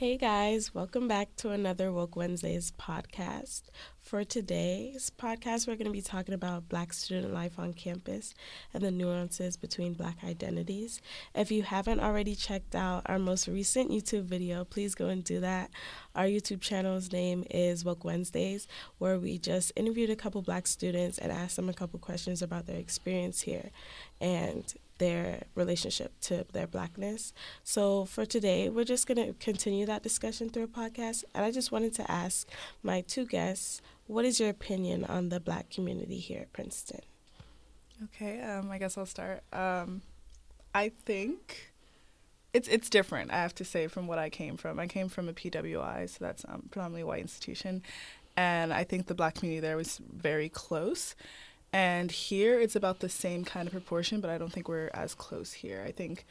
Hey guys, welcome back to another Woke Wednesdays podcast. For today's podcast, we're going to be talking about Black student life on campus and the nuances between Black identities. If you haven't already checked out our most recent YouTube video, please go and do that. Our YouTube channel's name is Woke Wednesdays, where we just interviewed a couple Black students and asked them a couple questions about their experience here. And their relationship to their blackness. So for today, we're just going to continue that discussion through a podcast. And I just wanted to ask my two guests, what is your opinion on the black community here at Princeton? Okay, um, I guess I'll start. Um, I think it's it's different. I have to say from what I came from. I came from a PWI, so that's um, predominantly white institution, and I think the black community there was very close. And here it's about the same kind of proportion, but I don't think we're as close here. I think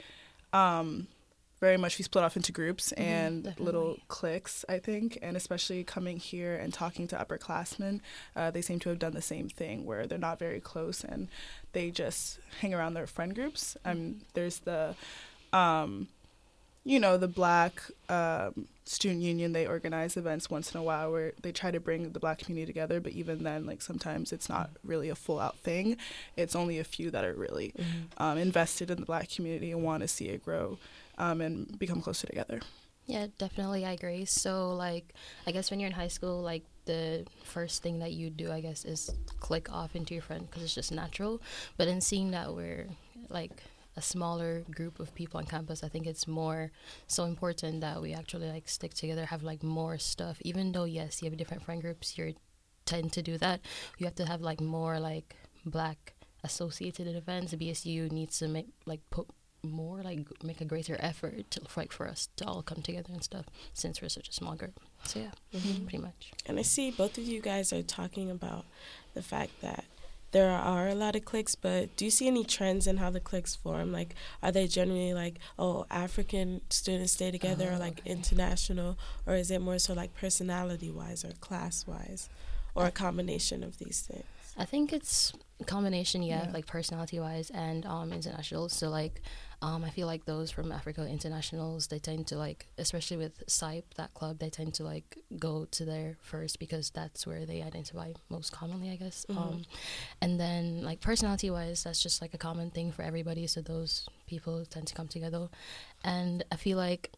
um, very much we split off into groups mm-hmm, and definitely. little cliques, I think. And especially coming here and talking to upperclassmen, uh, they seem to have done the same thing where they're not very close and they just hang around their friend groups. Um, there's the um, you know, the black um, student union, they organize events once in a while where they try to bring the black community together. But even then, like sometimes it's not really a full out thing. It's only a few that are really mm-hmm. um, invested in the black community and want to see it grow um, and become closer together. Yeah, definitely, I agree. So, like, I guess when you're in high school, like, the first thing that you do, I guess, is click off into your friend because it's just natural. But in seeing that we're, like, a smaller group of people on campus, I think it's more so important that we actually like stick together, have like more stuff. Even though yes, you have different friend groups, you tend to do that. You have to have like more like black associated events. The BSU needs to make like put more like make a greater effort to like for us to all come together and stuff since we're such a small group so yeah mm-hmm. pretty much and i see both of you guys are talking about the fact that there are a lot of cliques, but do you see any trends in how the cliques form? Like, are they generally like, oh, African students stay together, oh, or like okay. international, or is it more so like personality wise or class wise, or a combination of these things? I think it's combination, yeah, yeah. like personality wise and um, international. So like um, I feel like those from Africa internationals, they tend to like, especially with SIPE, that club, they tend to like go to there first because that's where they identify most commonly, I guess. Mm-hmm. Um, and then like personality wise, that's just like a common thing for everybody. So those people tend to come together, and I feel like,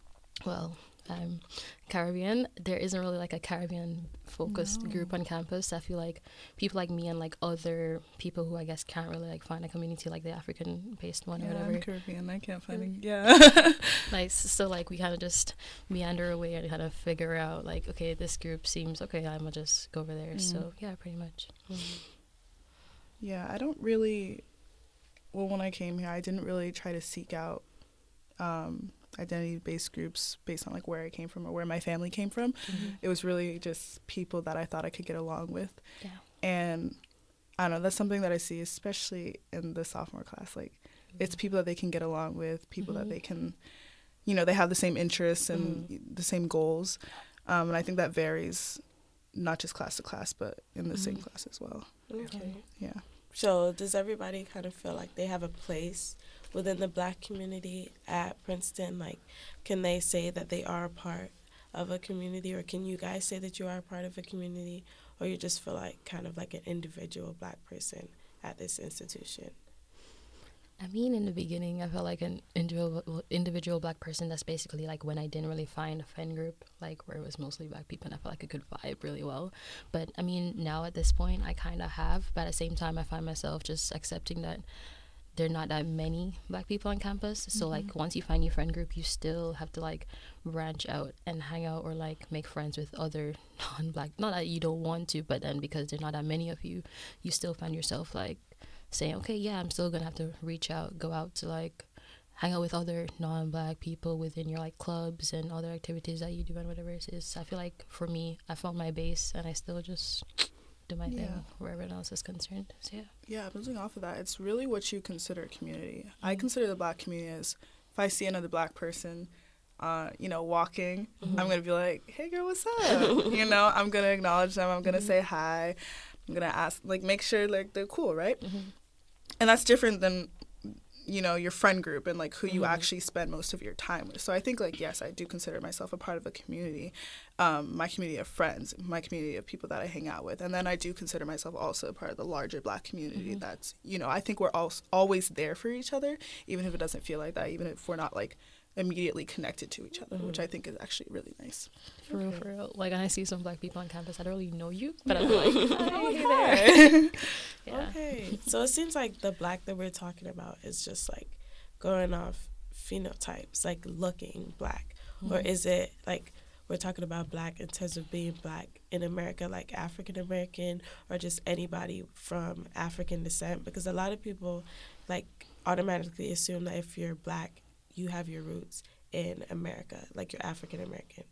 well, um, Caribbean, there isn't really like a Caribbean focused no. group on campus. I feel like people like me and like other people who I guess can't really like find a community like the African based one yeah, or whatever. I'm Caribbean. I can't find it. Yeah. nice. So like we kind of just meander away and kind of figure out like okay, this group seems okay. I'm gonna just go over there. Mm. So yeah, pretty much. Mm. Yeah, I don't really. Well, when I came here, I didn't really try to seek out um, identity based groups based on like where I came from or where my family came from. Mm-hmm. It was really just people that I thought I could get along with. Yeah. And I don't know, that's something that I see especially in the sophomore class. Like mm-hmm. it's people that they can get along with, people mm-hmm. that they can you know, they have the same interests and mm-hmm. the same goals. Um, and I think that varies not just class to class, but in the same mm-hmm. class as well. Okay. Yeah. So does everybody kind of feel like they have a place within the black community at Princeton? Like, can they say that they are a part of a community, or can you guys say that you are a part of a community, or you just feel like kind of like an individual black person at this institution? I mean, in the beginning, I felt like an individual individual black person. That's basically like when I didn't really find a friend group, like where it was mostly black people, and I felt like I could vibe really well. But I mean, now at this point, I kind of have. But at the same time, I find myself just accepting that there are not that many black people on campus. So mm-hmm. like once you find your friend group, you still have to like branch out and hang out or like make friends with other non-black. Not that you don't want to, but then because there's not that many of you, you still find yourself like saying, okay, yeah, I'm still gonna have to reach out, go out to like hang out with other non-black people within your like clubs and other activities that you do and whatever it is. I feel like for me, I found my base and I still just do my yeah. thing where everyone else is concerned. So yeah. Yeah, building off of that, it's really what you consider community. Mm-hmm. I consider the black community as if I see another black person, uh, you know, walking, mm-hmm. I'm gonna be like, "Hey, girl, what's up?" you know, I'm gonna acknowledge them. I'm gonna mm-hmm. say hi. I'm gonna ask, like, make sure like they're cool, right? Mm-hmm. And that's different than you know your friend group and like who you Mhm. actually spend most of your time with so i think like yes i do consider myself a part of a community um, my community of friends my community of people that i hang out with and then i do consider myself also a part of the larger black community Mhm. that's you know i think we're all always there for each other even if it doesn't feel like that even if we're not like immediately connected to each other which i think is actually really nice For real, for real. Like, when I see some black people on campus, I don't really know you, but I'm like, Oh, hey there. Yeah. Okay. so it seems like the black that we're talking about is just like going off phenotypes, like looking black. Or Mhm. is it like we're talking about black in terms of being black in America, like African American, or just anybody from African descent? Because a lot of people like automatically assume that if you're black, you have your roots in America, like you're African American.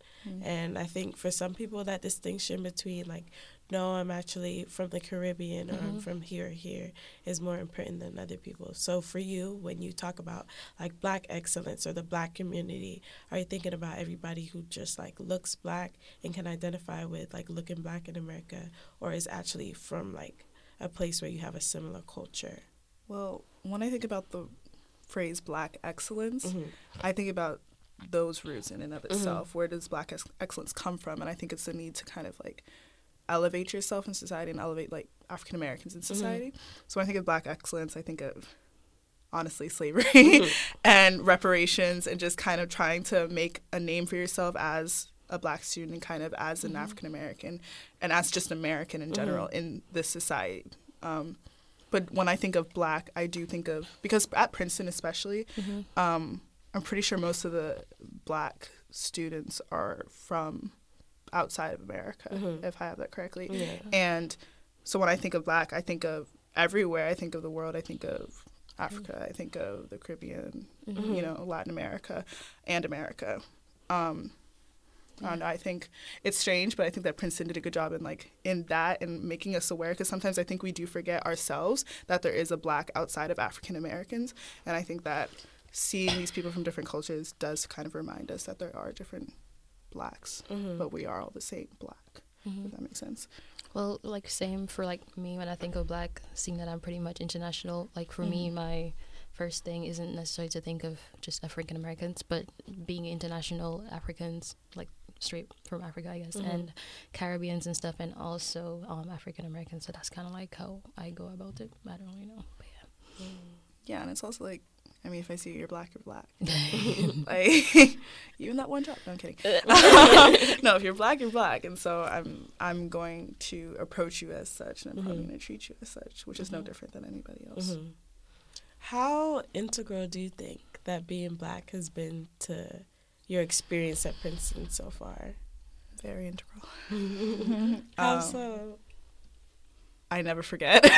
And I think for some people, that distinction between like, no, I'm actually from the Caribbean or I'm Mhm. from here or here is more important than other people. So for you, when you talk about like black excellence or the black community, are you thinking about everybody who just like looks black and can identify with like looking black in America, or is actually from like a place where you have a similar culture? well when i think about the phrase black excellence Mhm. I think about those roots in and of Mhm. itself. Where does black ex- excellence come from? And I think it's the need to kind of like elevate yourself in society and elevate like African Americans in society. So when I think of black excellence, I think of honestly slavery Mhm. and reparations and just kind of trying to make a name for yourself as a black student and kind of as an. African American and as just American in general in this society. Um, but when I think of black, I do think of because at Princeton especially, Mhm. um, I'm pretty sure most of the black students are from outside of America, Mhm. if I have that correctly. Yeah. And so when I think of black, I think of everywhere. I think of the world. I think of Africa. I think of the Caribbean, Mhm. you know, Latin America and America. Um, I don't know. I think it's strange, but I think that Princeton did a good job in like in that and making us aware. Because sometimes I think we do forget ourselves that there is a black outside of African Americans, and I think that seeing these people from different cultures does kind of remind us that there are different blacks, Mhm. but we are all the same black. Mhm. If that makes sense. Well, like same for like me when I think of black, seeing that I'm pretty much international. Like for me, Mhm. my first thing isn't necessarily to think of just African Americans, but being international Africans, like straight from Africa, I guess, Mhm. and Caribbeans and stuff, and also um, African Americans. So that's kind of like how I go about it. I don't really know, but Yeah, and it's also like, I mean, if I see you, you're black, you're black. like even that one drop. No, I'm kidding. no, if you're black, you're black, and so I'm I'm going to approach you as such, and I'm probably Mhm. going to treat you as such, which is no Mhm. different than anybody else. Mhm. How integral do you think that being black has been to your experience at Princeton so far? Very integral. How Um, so? I never forget.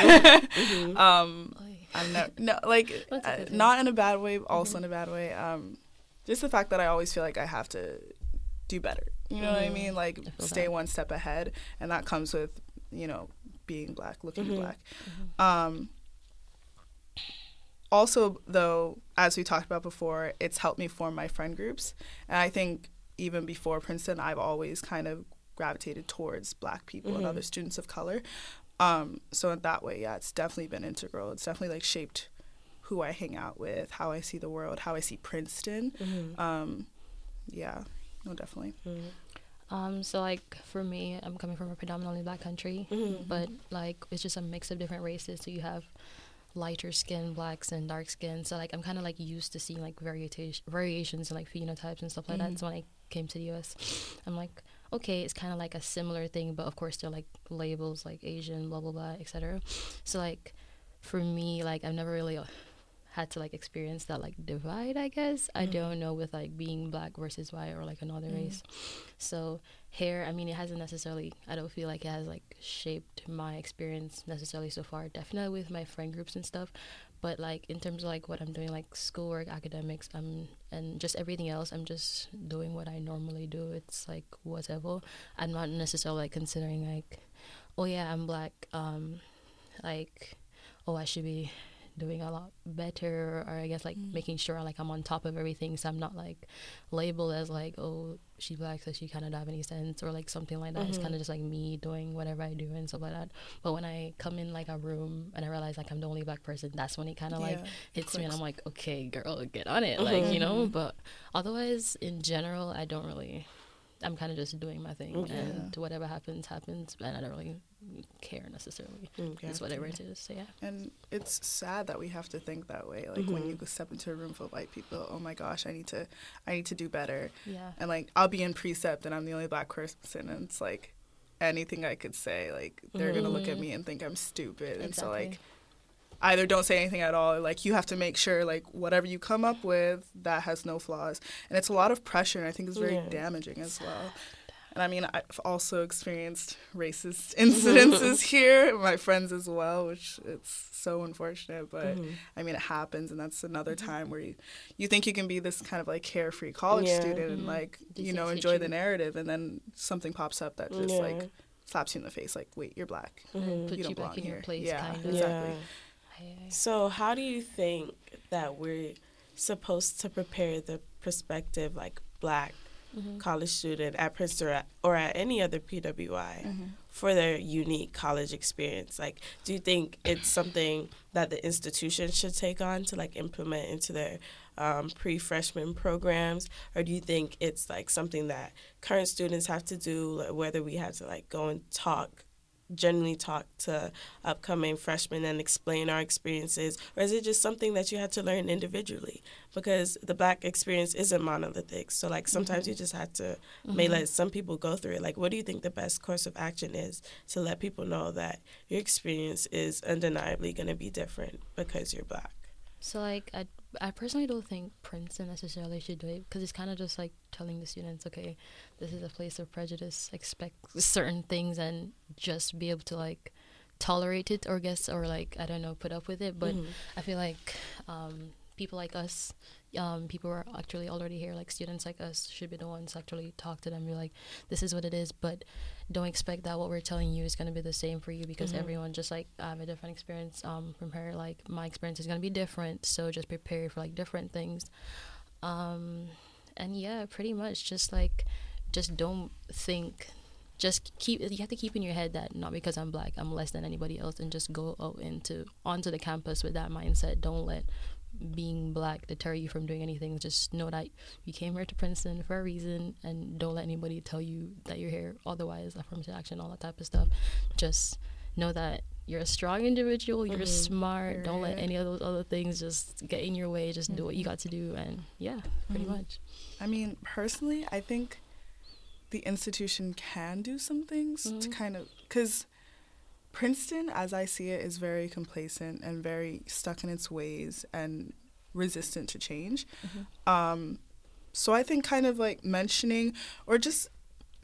Mhm. um, I'm no, no like uh, not in a bad way, also Mhm. in a bad way. Um, just the fact that I always feel like I have to do better. You know what I Mhm. mean? Like I stay that. one step ahead, and that comes with you know being black, looking black. Um, also, though, as we talked about before, it's helped me form my friend groups. And I think even before Princeton, I've always kind of gravitated towards black people and Mhm. other students of color. Um, so in that way, yeah, it's definitely been integral. It's definitely like shaped who I hang out with, how I see the world, how I see Princeton. Mhm. Um, yeah, no, definitely. Mhm. Um, so like for me, I'm coming from a predominantly black country, Mhm. but like it's just a mix of different races. So you have lighter skin blacks and dark skin. So like I'm kind of like used to seeing like variation variations and like phenotypes and stuff like Mhm. that. So when I came to the U.S., I'm like, okay, it's kind of like a similar thing, but of course they're like labels like Asian, blah blah blah, etc. So like for me, like I've never really had to like experience that like divide. I guess I Mhm. don't know with like being black versus white or like another Mhm. race. So hair, I mean, it hasn't necessarily. I don't feel like it has like shaped my experience necessarily so far. Definitely with my friend groups and stuff, but like in terms of like what I'm doing, like schoolwork, academics, um, and just everything else, I'm just doing what I normally do. It's like whatever. I'm not necessarily like considering like, oh yeah, I'm black. Um, like, oh I should be doing a lot better or I guess like Mm. making sure like I'm on top of everything so I'm not like labeled as like oh she black so she kind of don't have any sense or like something like that it's Mhm. kind of just like me doing whatever I do and stuff like that but when I come in like a room and I realize like I'm the only black person that's when it kind of like Yeah, hits me and. I'm like okay girl get on it like you know Mhm. but otherwise in general I don't really I'm kind of just doing my thing Okay. and whatever happens happens and I don't really care necessarily Okay. it's whatever it is so yeah And it's sad that we have to think that way. Like when Mhm. you step into a room full of white people, oh my gosh, I need to, I need to do better. yeah And like I'll be in precept and I'm the only black person, and it's like anything I could say, like they're gonna look at Mhm. me and think I'm stupid. And so Exactly. like either don't say anything at all, or like you have to make sure like whatever you come up with that has no flaws. And it's a lot of pressure, and I think it's very Yeah. damaging as well. And I mean, I've also experienced racist incidences here, my friends as well, which it's so unfortunate. But Mhm. I mean, it happens, and that's another time where you, you think you can be this kind of like carefree college Yeah. student and Mhm. like Just you know enjoy the narrative, and then something pops up that just Yeah. like slaps you in the face, like, wait, you're black. Mhm. put you you, don't back belong in your here. place Yeah. kind of Exactly. So, how do you think that we're supposed to prepare the prospective, like black Mhm. college student at Princeton or at, or at any other PWI Mm-hmm. for their unique college experience? Like, do you think it's something that the institution should take on to like implement into their um, pre-freshman programs, or do you think it's like something that current students have to do, like, whether we have to like go and talk? Generally, talk to upcoming freshmen and explain our experiences, or is it just something that you had to learn individually? Because the black experience isn't monolithic, so like sometimes you just have to may Mhm. let some people go through it. Like, what do you think the best course of action is to let people know that your experience is undeniably going to be different because you're black? So like I I personally don't think Princeton necessarily should do it because it's kind of just like telling the students, okay, this is a place of prejudice. Expect certain things and just be able to like tolerate it or guess or like I don't know put up with it. But Mhm. I feel like um, people like us, um, people who are actually already here, like students like us, should be the ones actually talk to them. Be like, this is what it is, but don't expect that what we're telling you is going to be the same for you because Mhm. everyone just like I have a different experience um, from her. Like my experience is going to be different, so just prepare for like different things. Um, and yeah, pretty much just like just don't think just keep you have to keep in your head that not because I'm black I'm less than anybody else and just go out into onto the campus with that mindset. Don't let being black deter you from doing anything. Just know that you came here to Princeton for a reason and don't let anybody tell you that you're here otherwise, affirmative action, all that type of stuff. Just know that you're a strong individual, you're Mhm. smart, don't let any of those other things just get in your way. Just do what you got to do and yeah, pretty Mhm. much. I mean, personally, I think the institution can do some things to Mhm. kind of because Princeton, as I see it, is very complacent and very stuck in its ways and resistant to change. Um, so I think kind of like mentioning or just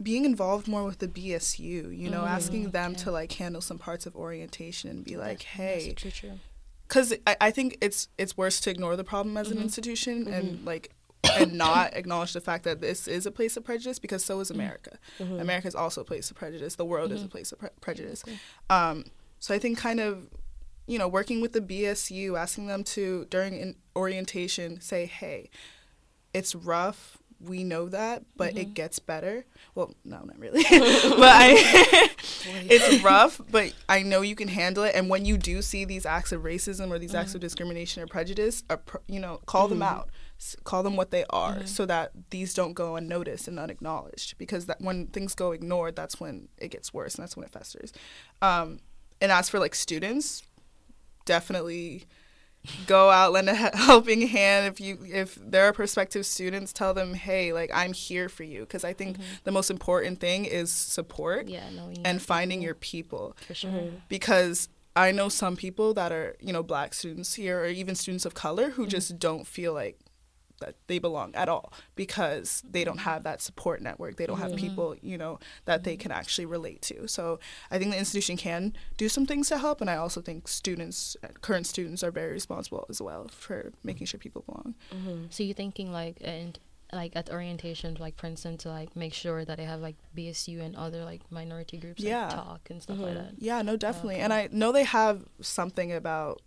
being involved more with the BSU, you know, Mhm, asking them okay. to like handle some parts of orientation and be like, hey, that's true, true. because I, I think it's it's worse to ignore the problem as an Mhm. institution Mhm. and like and not acknowledge the fact that this is a place of prejudice because so is. America. Mhm. America is also a place of prejudice. The world is a Mhm. place of pre- prejudice. Exactly. Um, so I think kind of you know working with the BSU, asking them to during in orientation say, hey, it's rough. We know that, but it Mhm. gets better. Well, no, not really. but I, it's rough, but I know you can handle it. And when you do see these acts of racism or these acts Mhm. of discrimination or prejudice, or you know, call them Mhm. out, call them what they are, Mhm. so that these don't go unnoticed and unacknowledged. Because that when things go ignored, that's when it gets worse, and that's when it festers. Um, and as for like students, definitely go out lend a helping hand if you if there are prospective students tell them hey like i'm here for you because i think Mhm. the most important thing is support Yeah, knowing and your finding your people for sure. Mhm. because i know some people that are you know black students here or even students of color who Mhm. just don't feel like that they belong at all because they don't have that support network they don't have Mhm. people you know that they can actually relate to so i think the institution can do some things to help and i also think students current students are very responsible as well for making sure people belong Mhm. So you're thinking like and like at orientation like Princeton to like make sure that they have like BSU and other like minority groups like, Yeah. talk and stuff like Mhm. that. Yeah, no, definitely. Okay. And I know they have something about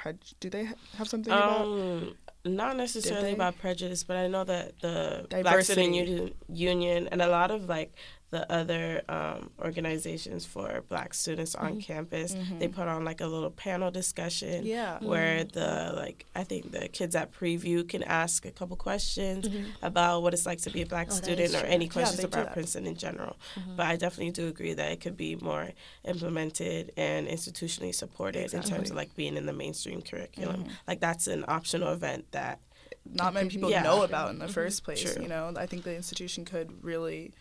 prej- do they have something about Um, not necessarily about prejudice, but I know that the Black Diversity. Student Union, Union and a lot of like the other um, organizations for Black students on campus, they put on like a little panel discussion. Mm-hmm. Where the like I think the kids at preview can ask a couple questions Mm-hmm. about what it's like to be a black Oh, student or any questions do about. Princeton in general. But I definitely do agree that it could be more implemented and institutionally supported in terms of like being in the mainstream curriculum. Like that's an optional event that not many people Yeah. know about in the first place. You know, I think the institution could really,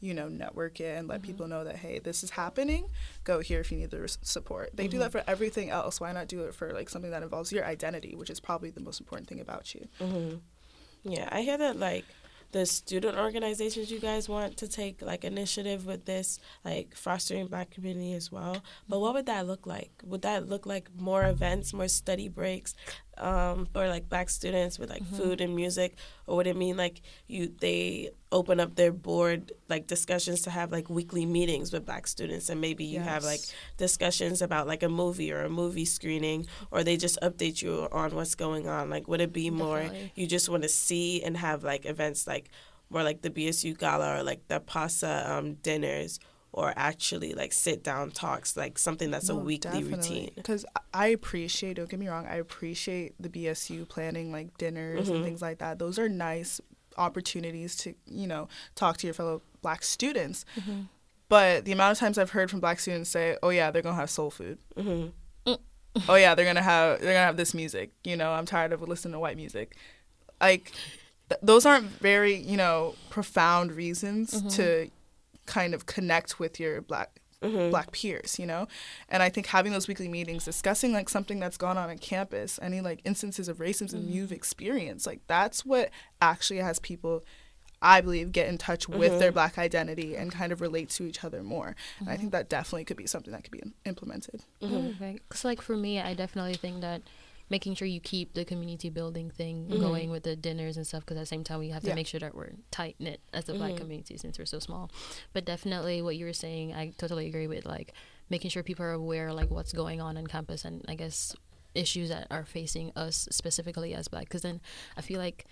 you know, network it and let mm-hmm. people know that hey, this is happening. Go here if you need the support. They do that mm-hmm. for everything else. Why not do it for like something that involves your identity, which is probably the most important thing about you. Mm-hmm. Yeah, I hear that like the student organizations you guys want to take like initiative with this, like fostering black community as well. But what would that look like? Would that look like more events, more study breaks, um, for like black students with like food and music, or would it mean like you they open up their board like discussions to have like weekly meetings with black students, and maybe you have like discussions about like a movie or a movie screening, or they just update you on what's going on. Like, would it be more Definitely. you just want to see and have like events like more like the BSU gala or like the pasta um, dinners, or actually like sit down talks, like something that's a weekly routine. Because I appreciate, don't get me wrong, I appreciate the BSU planning like dinners Mm-hmm. and things like that. Those are nice opportunities to, you know, talk to your fellow black students. Mm-hmm. But the amount of times I've heard from black students say, "Oh yeah, they're gonna have soul food." Mm-hmm. oh yeah, they're gonna have they're gonna have this music. You know, I'm tired of listening to white music. Like, th- those aren't very you know profound reasons to kind of connect with your black mm-hmm. black peers. You know, and I think having those weekly meetings, discussing like something that's gone on on campus, any like instances of racism mm-hmm. you've experienced, like that's what actually has people. I believe get in touch with their mm-hmm. black identity and kind of relate to each other more. And I think that definitely could be something that could be im- implemented. Because, like, for me, I definitely think that making sure you keep the community building thing mm-hmm. going with the dinners and stuff, because at the same time, we have to Yeah. make sure that we're tight knit as a black mm-hmm. community since we're so small. But definitely, what you were saying, I totally agree with, like, making sure people are aware, like, what's going on on campus and I guess issues that are facing us specifically as black. Because then I feel like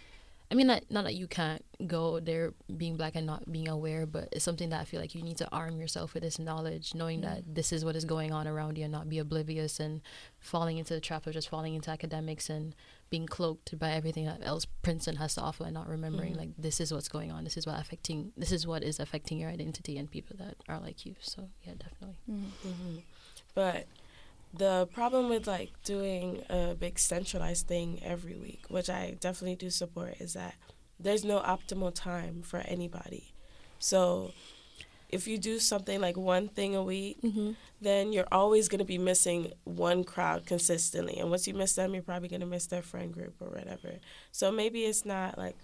I mean, not, not that you can't go there being black and not being aware, but it's something that I feel like you need to arm yourself with this knowledge, knowing that mm. this is what is going on around you and not be oblivious and falling into the trap of just falling into academics and being cloaked by everything that else Princeton has to offer and not remembering mm. like this is what's going on, this is what affecting, this is what is affecting your identity and people that are like you. So yeah, definitely. Mm-hmm. Mm-hmm. But the problem with like doing a big centralized thing every week, which I definitely do support, is that there's no optimal time for anybody. So if you do something like one thing a week, mm-hmm. then you're always going to be missing one crowd consistently. And once you miss them, you're probably going to miss their friend group or whatever. So maybe it's not like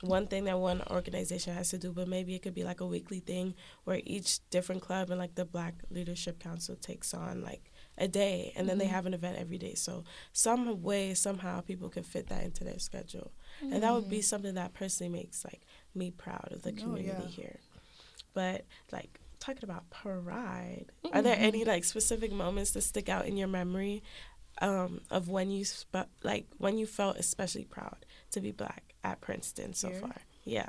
one thing that one organization has to do, but maybe it could be like a weekly thing where each different club and like the Black Leadership Council takes on like a day and then they have an event every day. So some way, somehow people can fit that into their schedule. And that would be something that personally makes like me proud of the community yeah. here. But like talking about pride, are there any like specific moments that stick out in your memory um, of when you spe- like when you felt especially proud to be black at Princeton so Here? far? Yeah.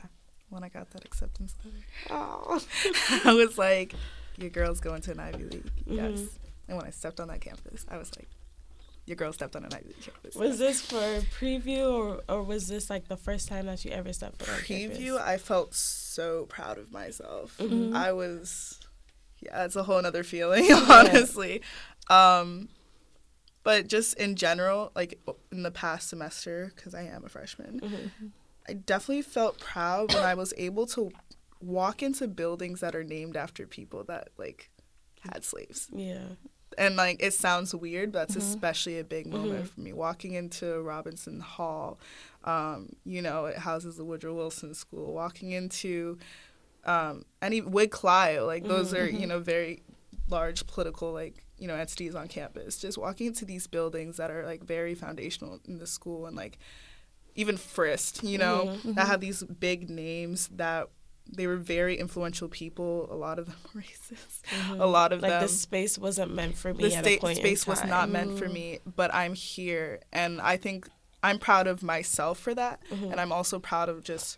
when I got that acceptance letter. Oh. I was like, your girl's going to an Ivy League. Mm-hmm. Yes. And when I stepped on that campus, I was like, your girl stepped on an Ivy League campus. Was this for preview or, or was this like the first time that you ever stepped foot on campus? preview? I felt so proud of myself. Mm-hmm. I was, yeah, it's a whole nother feeling, honestly. Um, but just in general, like in the past semester, because I am a freshman, Mm-hmm. I definitely felt proud when I was able to walk into buildings that are named after people that like had slaves. Yeah. And like it sounds weird, but that's Mm-hmm. especially a big moment for me. Walking into Robertson Hall, um, you know, it houses the Woodrow Wilson School. Walking into um, any Whig Clio, like those are Mm-hmm. you know very large political like you know entities on campus. Just walking into these buildings that are like very foundational in the school and like even Frist, you know, Mm-hmm. that have these big names that they were very influential people. A lot of them were racist. Mhm. A lot of like them. Like the space wasn't meant for me the at sta- space was not meant for me, but I'm here, and I think I'm proud of myself for that, Mhm. and I'm also proud of just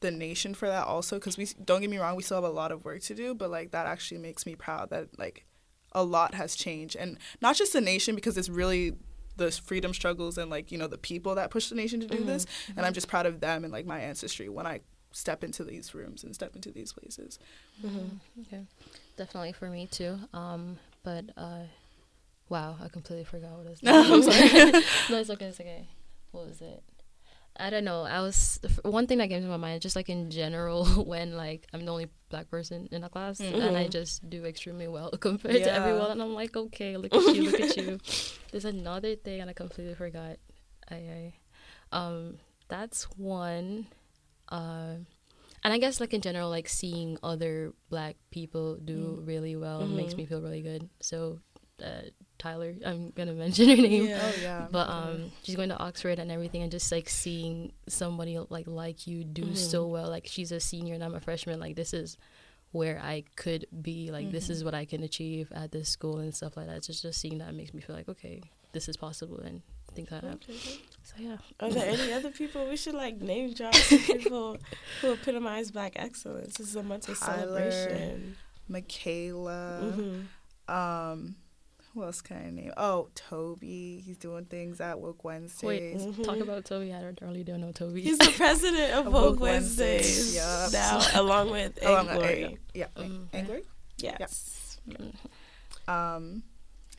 the nation for that also because we don't get me wrong we still have a lot of work to do but like that actually makes me proud that like a lot has changed and not just the nation because it's really the freedom struggles and like you know the people that pushed the nation to do Mhm. this and i'm just proud of them and like my ancestry when i step into these rooms and step into these places Mhm. Okay, definitely for me too. Um, but uh, wow, I completely forgot what it was. I'm sorry. no, it's okay. It's okay. What was it? I don't know. I was one thing that came to my mind, just like in general, when like I'm the only black person in a class, and I Mhm. just do extremely well compared to everyone, and I'm like, okay, look at you, look at you. There's another thing, and I completely forgot. I, I um, that's one. Uh, and I guess like in general, like seeing other black people do really well makes Mhm. me feel really good. So, uh, Tyler, I'm gonna mention her name. Yeah. oh yeah But um, she's going to Oxford and everything, and just like seeing somebody like like you do Mhm. so well. Like she's a senior and I'm a freshman. Like this is where I could be. Like this is what I can achieve at this school and stuff like that. Just just seeing that makes me feel like okay, this is possible and things like that. Okay. So yeah. Are there any other people we should like name drop some people who epitomize black excellence? This is a month of Tyler. celebration. michaela Mhm. um who else can I name? Oh, Toby. He's doing things at Woke Wednesdays. Wait, Mhm. talk about Toby. I don't really don't know Toby. He's the president of Of Vogue Woke Wednesdays, Wednesdays yup. now, along with Oh, Egg I'm- Glory. Yeah, Angry. Yes. Mm. Um,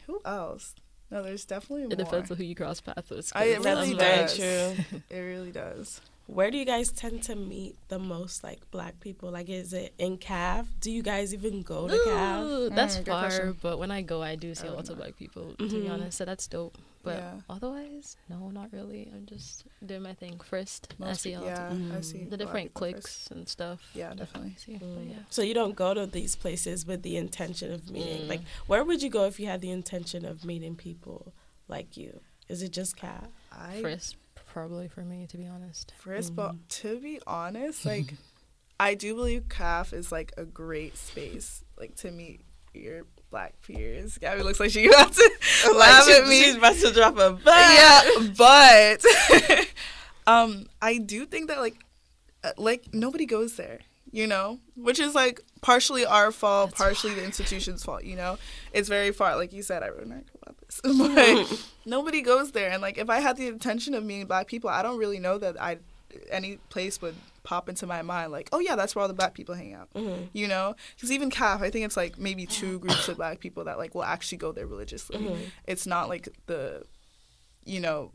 who else? No, there's definitely more. It depends on who you cross paths with. I- it 'cause really That's I'm very does. true. It really does. Where do you guys tend to meet the most like black people? Like is it in CAF? Do you guys even go to CAF? Ooh, that's Mm, far, question. but when I go, I do see I lots of don't know. black people. To be Mhm. honest, so that's dope. But Yeah. otherwise, no, not really. I'm just doing my thing first. I Most see pe- yeah, of I Mm. see the a lot of different people first. cliques and stuff. Yeah, definitely. see. Mm. yeah. So you don't go to these places with the intention of meeting. Mm. Like where would you go if you had the intention of meeting people like you? Is it just CAF? I First, probably for me, to be honest. first, but Mhm. to be honest, like I do believe CAF is like a great space, like to meet your black peers. Gabby looks like she about to laugh at me. She's about to drop a but. yeah, but um, I do think that like, uh, like nobody goes there, you know, which is like partially our fault, That's partially the institution's fault. You know, it's very far. Like you said, I wrote an article about this, but nobody goes there. And like, if I had the intention of meeting black people, I don't really know that I any place would pop into my mind like, oh yeah, that's where all the black people hang out Mhm. you know because even CAF, i think it's like maybe two groups of black people that like will actually go there religiously Mhm. it's not like the you know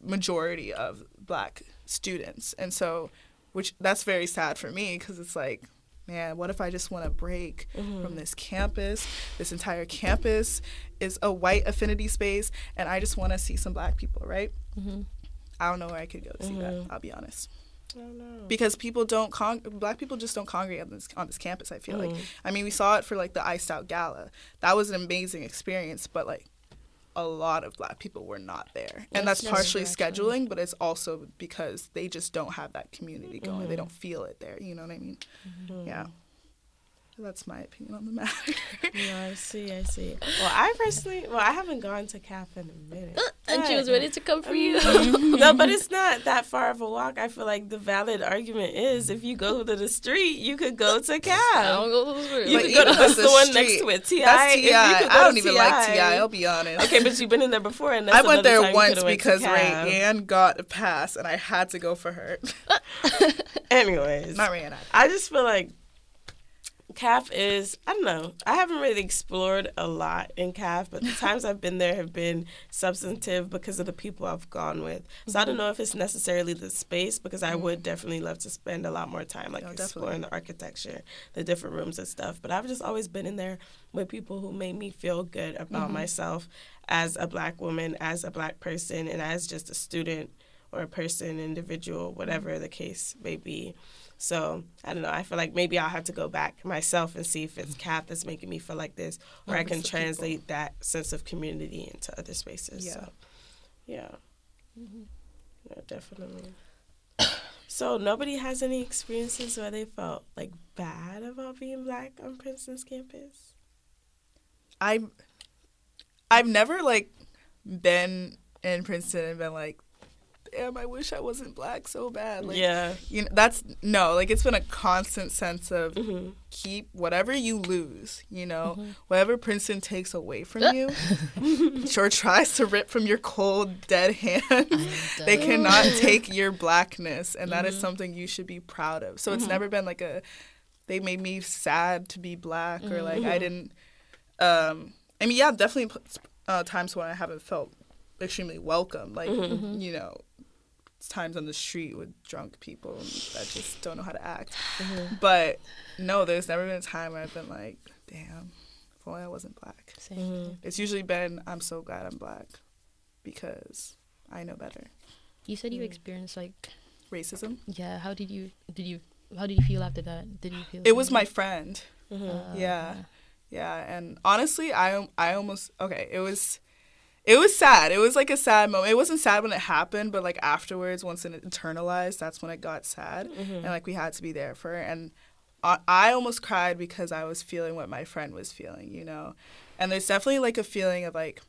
majority of black students and so which that's very sad for me because it's like man what if i just want to break Mhm. from this campus this entire campus is a white affinity space and i just want to see some black people right hmm i don't know where i could go to see Mhm. that i'll be honest I don't know. because people don't con- black people just don't congregate on this on this campus i feel like Mhm. I mean, we saw it for like the Iced Out Gala. That was an amazing experience, but like a lot of black people were not there. And that's partially scheduling, but it's also because they just don't have that community going. They Mhm. don't feel it there. You know what I mean? Mhm. Yeah. That's my opinion on the matter. No, I see, I see. Well, I personally, well, I haven't gone to CAF in a minute. Uh, and she was ready to come for you. no, but it's not that far of a walk. I feel like the valid argument is if you go to the street, you could go to I CAF. don't go to the street. You But could go to the the one next to it, TI. That's If Ti. you could go I don't to even like Ti. I'll be honest. Okay, but you've been in there before, and that's I went there time once could've went to because Ray CAF. Ann got a pass, and I had to go for her. Anyways, Not Ray Ann. I just feel like CAF is I don't know. I haven't really explored a lot in CAF, but the times I've been there have been substantive because of the people I've gone with. So I don't mm-hmm. know if it's necessarily the space because I mm-hmm. would definitely love to spend a lot more time like oh, No, exploring the architecture, the different rooms and stuff. But I've just always been in there with people who made me feel good about mm-hmm. myself as a black woman, as a black person, and as just a student or a person, individual, whatever the case may be. So I don't know. I feel like maybe I'll have to go back myself and see if it's CAF that's making me feel like this, or Or I can the people. translate that sense of community into other spaces. Yeah. So, yeah. Mm-hmm. Yeah, definitely. So nobody has any experiences where they felt like bad about being black on Princeton's campus. I've I've never like been in Princeton and been like, damn, I wish I wasn't black so bad. Like, yeah. You know, that's no, like it's been a constant sense of hmm keep whatever you lose, you know, Mhm. whatever Princeton takes away from you, sure tries to rip from your cold, dead hands. they cannot take your blackness, and that is Mhm. something you should be proud of. So it's Mhm. never been like a, they made me sad to be black, or like I Mhm. didn't. Um, I mean, yeah, definitely uh, times when I haven't felt extremely welcome, like Mhm. Mhm. you know, times on the street with drunk people that just don't know how to act. hmm But no, there's never been a time where I've been like, damn, if only I wasn't black. Same. hmm It's usually been, I'm so glad I'm black because I know better. You said you Mm. experienced like Racism. yeah. How did you did you how did you feel after that? Did you feel It was my friend. hmm Uh, Yeah. Yeah, and honestly, I am I almost okay. It was, it was sad. It was like a sad moment. It wasn't sad when it happened, but like afterwards, once it internalized, that's when it got sad, hmm and like we had to be there for her. And I, I almost cried because I was feeling what my friend was feeling, you know. And there's definitely like a feeling of like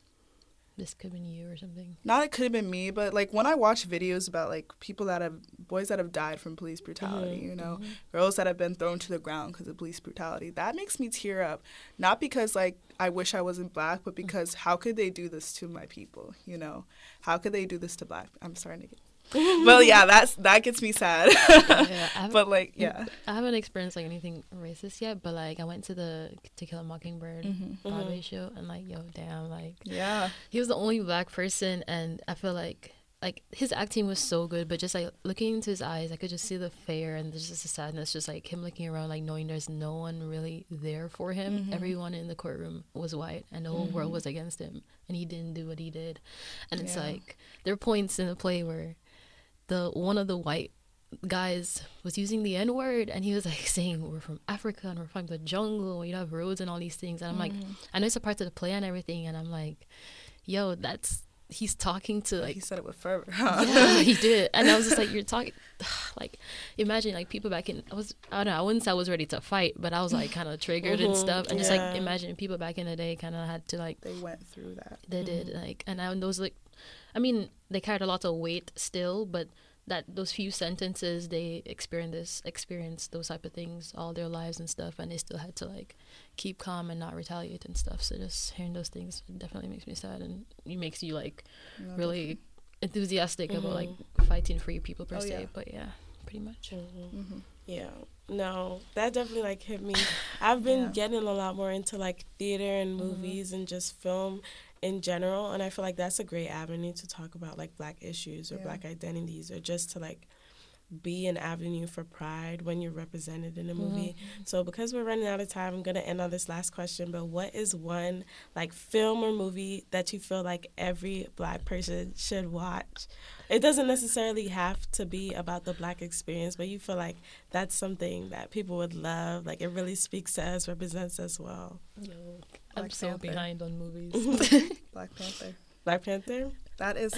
This could have been you or something. not it could have been me, but like when I watch videos about like people that have boys that have died from police brutality, Mhm, you know, Mhm. girls that have been thrown to the ground because of police brutality, that makes me tear up. Not because like I wish I wasn't black, but because how could they do this to my people? You know, how could they do this to black? I'm starting to get. well, yeah, that's that gets me sad. yeah, I but like, yeah. I haven't experienced like anything racist yet, but like I went to the To Kill a Mockingbird Mm-hmm. Broadway show and like yo damn like Yeah. he was the only black person and I feel like like his acting was so good but just like looking into his eyes I could just see the fear and there's just a sadness just like him looking around like knowing there's no one really there for him Mhm. everyone in the courtroom was white and the whole world was against him and he didn't do what he did and it's Yeah. like there are points in the play where the one of the white guys was using the N word and he was like saying we're from Africa and we're from the jungle, you have roads and all these things. And I'm like, Mhm. I know it's a part of the play and everything, and I'm like, yo, that's he's talking to like he said it with fervor. yeah, he did. And I was just like, you're talking, like, imagine like people back in, I was, I don't know, I wouldn't say I was ready to fight, but I was like kind of triggered and Mhm, stuff. And just like imagine people back in the day kind of had to like, they went through that. they did like, and I, those like, I mean, they carried a lot of weight still, but that those few sentences they experienced this, experienced those type of things all their lives and stuff, and they still had to like keep calm and not retaliate and stuff. So just hearing those things definitely makes me sad, and it makes you like you know, really enthusiastic about like Mhm. fighting for your people per Oh, se. yeah. But yeah, pretty much. hmm Mhm. Yeah. No, that definitely like hit me. I've been Yeah. getting a lot more into like theater and movies and just film in general, and I feel like that's a great avenue to talk about like black issues or Yeah. black identities or just to like be an avenue for pride when you're represented in a movie. Mm-hmm. So because we're running out of time, I'm gonna end on this last question. But what is one like film or movie that you feel like every black person should watch? It doesn't necessarily have to be about the black experience, but you feel like that's something that people would love. Like it really speaks to us, represents us well. Yo, I'm Black so Panther. behind on movies. Black Panther. Black Panther. That is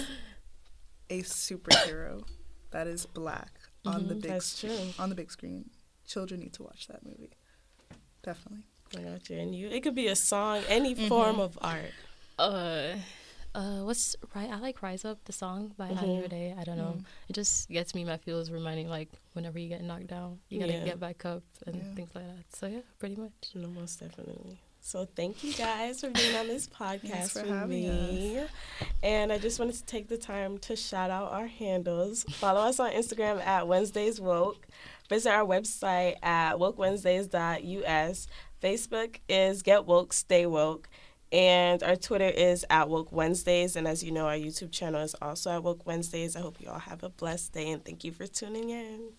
a superhero that is black on the Mhm. big That's true. on the big screen. Children need to watch that movie. Definitely. I got you. And you, it could be a song, any form of art. uh, uh, what's right? I like "Rise Up" the song by Mhm. Andra Day. I don't know. Mm. It just gets me my feels, reminding like whenever you get knocked down, you gotta Yeah. get back up and Yeah. things like that. So yeah, pretty much. No, most definitely. So thank you guys for being on this podcast for with me. And I just wanted to take the time to shout out our handles. Follow us on Instagram at Wednesdays Woke. Visit our website at wokewednesdays.us. Facebook is Get Woke, Stay Woke. And our Twitter is at Woke Wednesdays. And as you know, our YouTube channel is also at Woke Wednesdays. I hope you all have a blessed day and thank you for tuning in.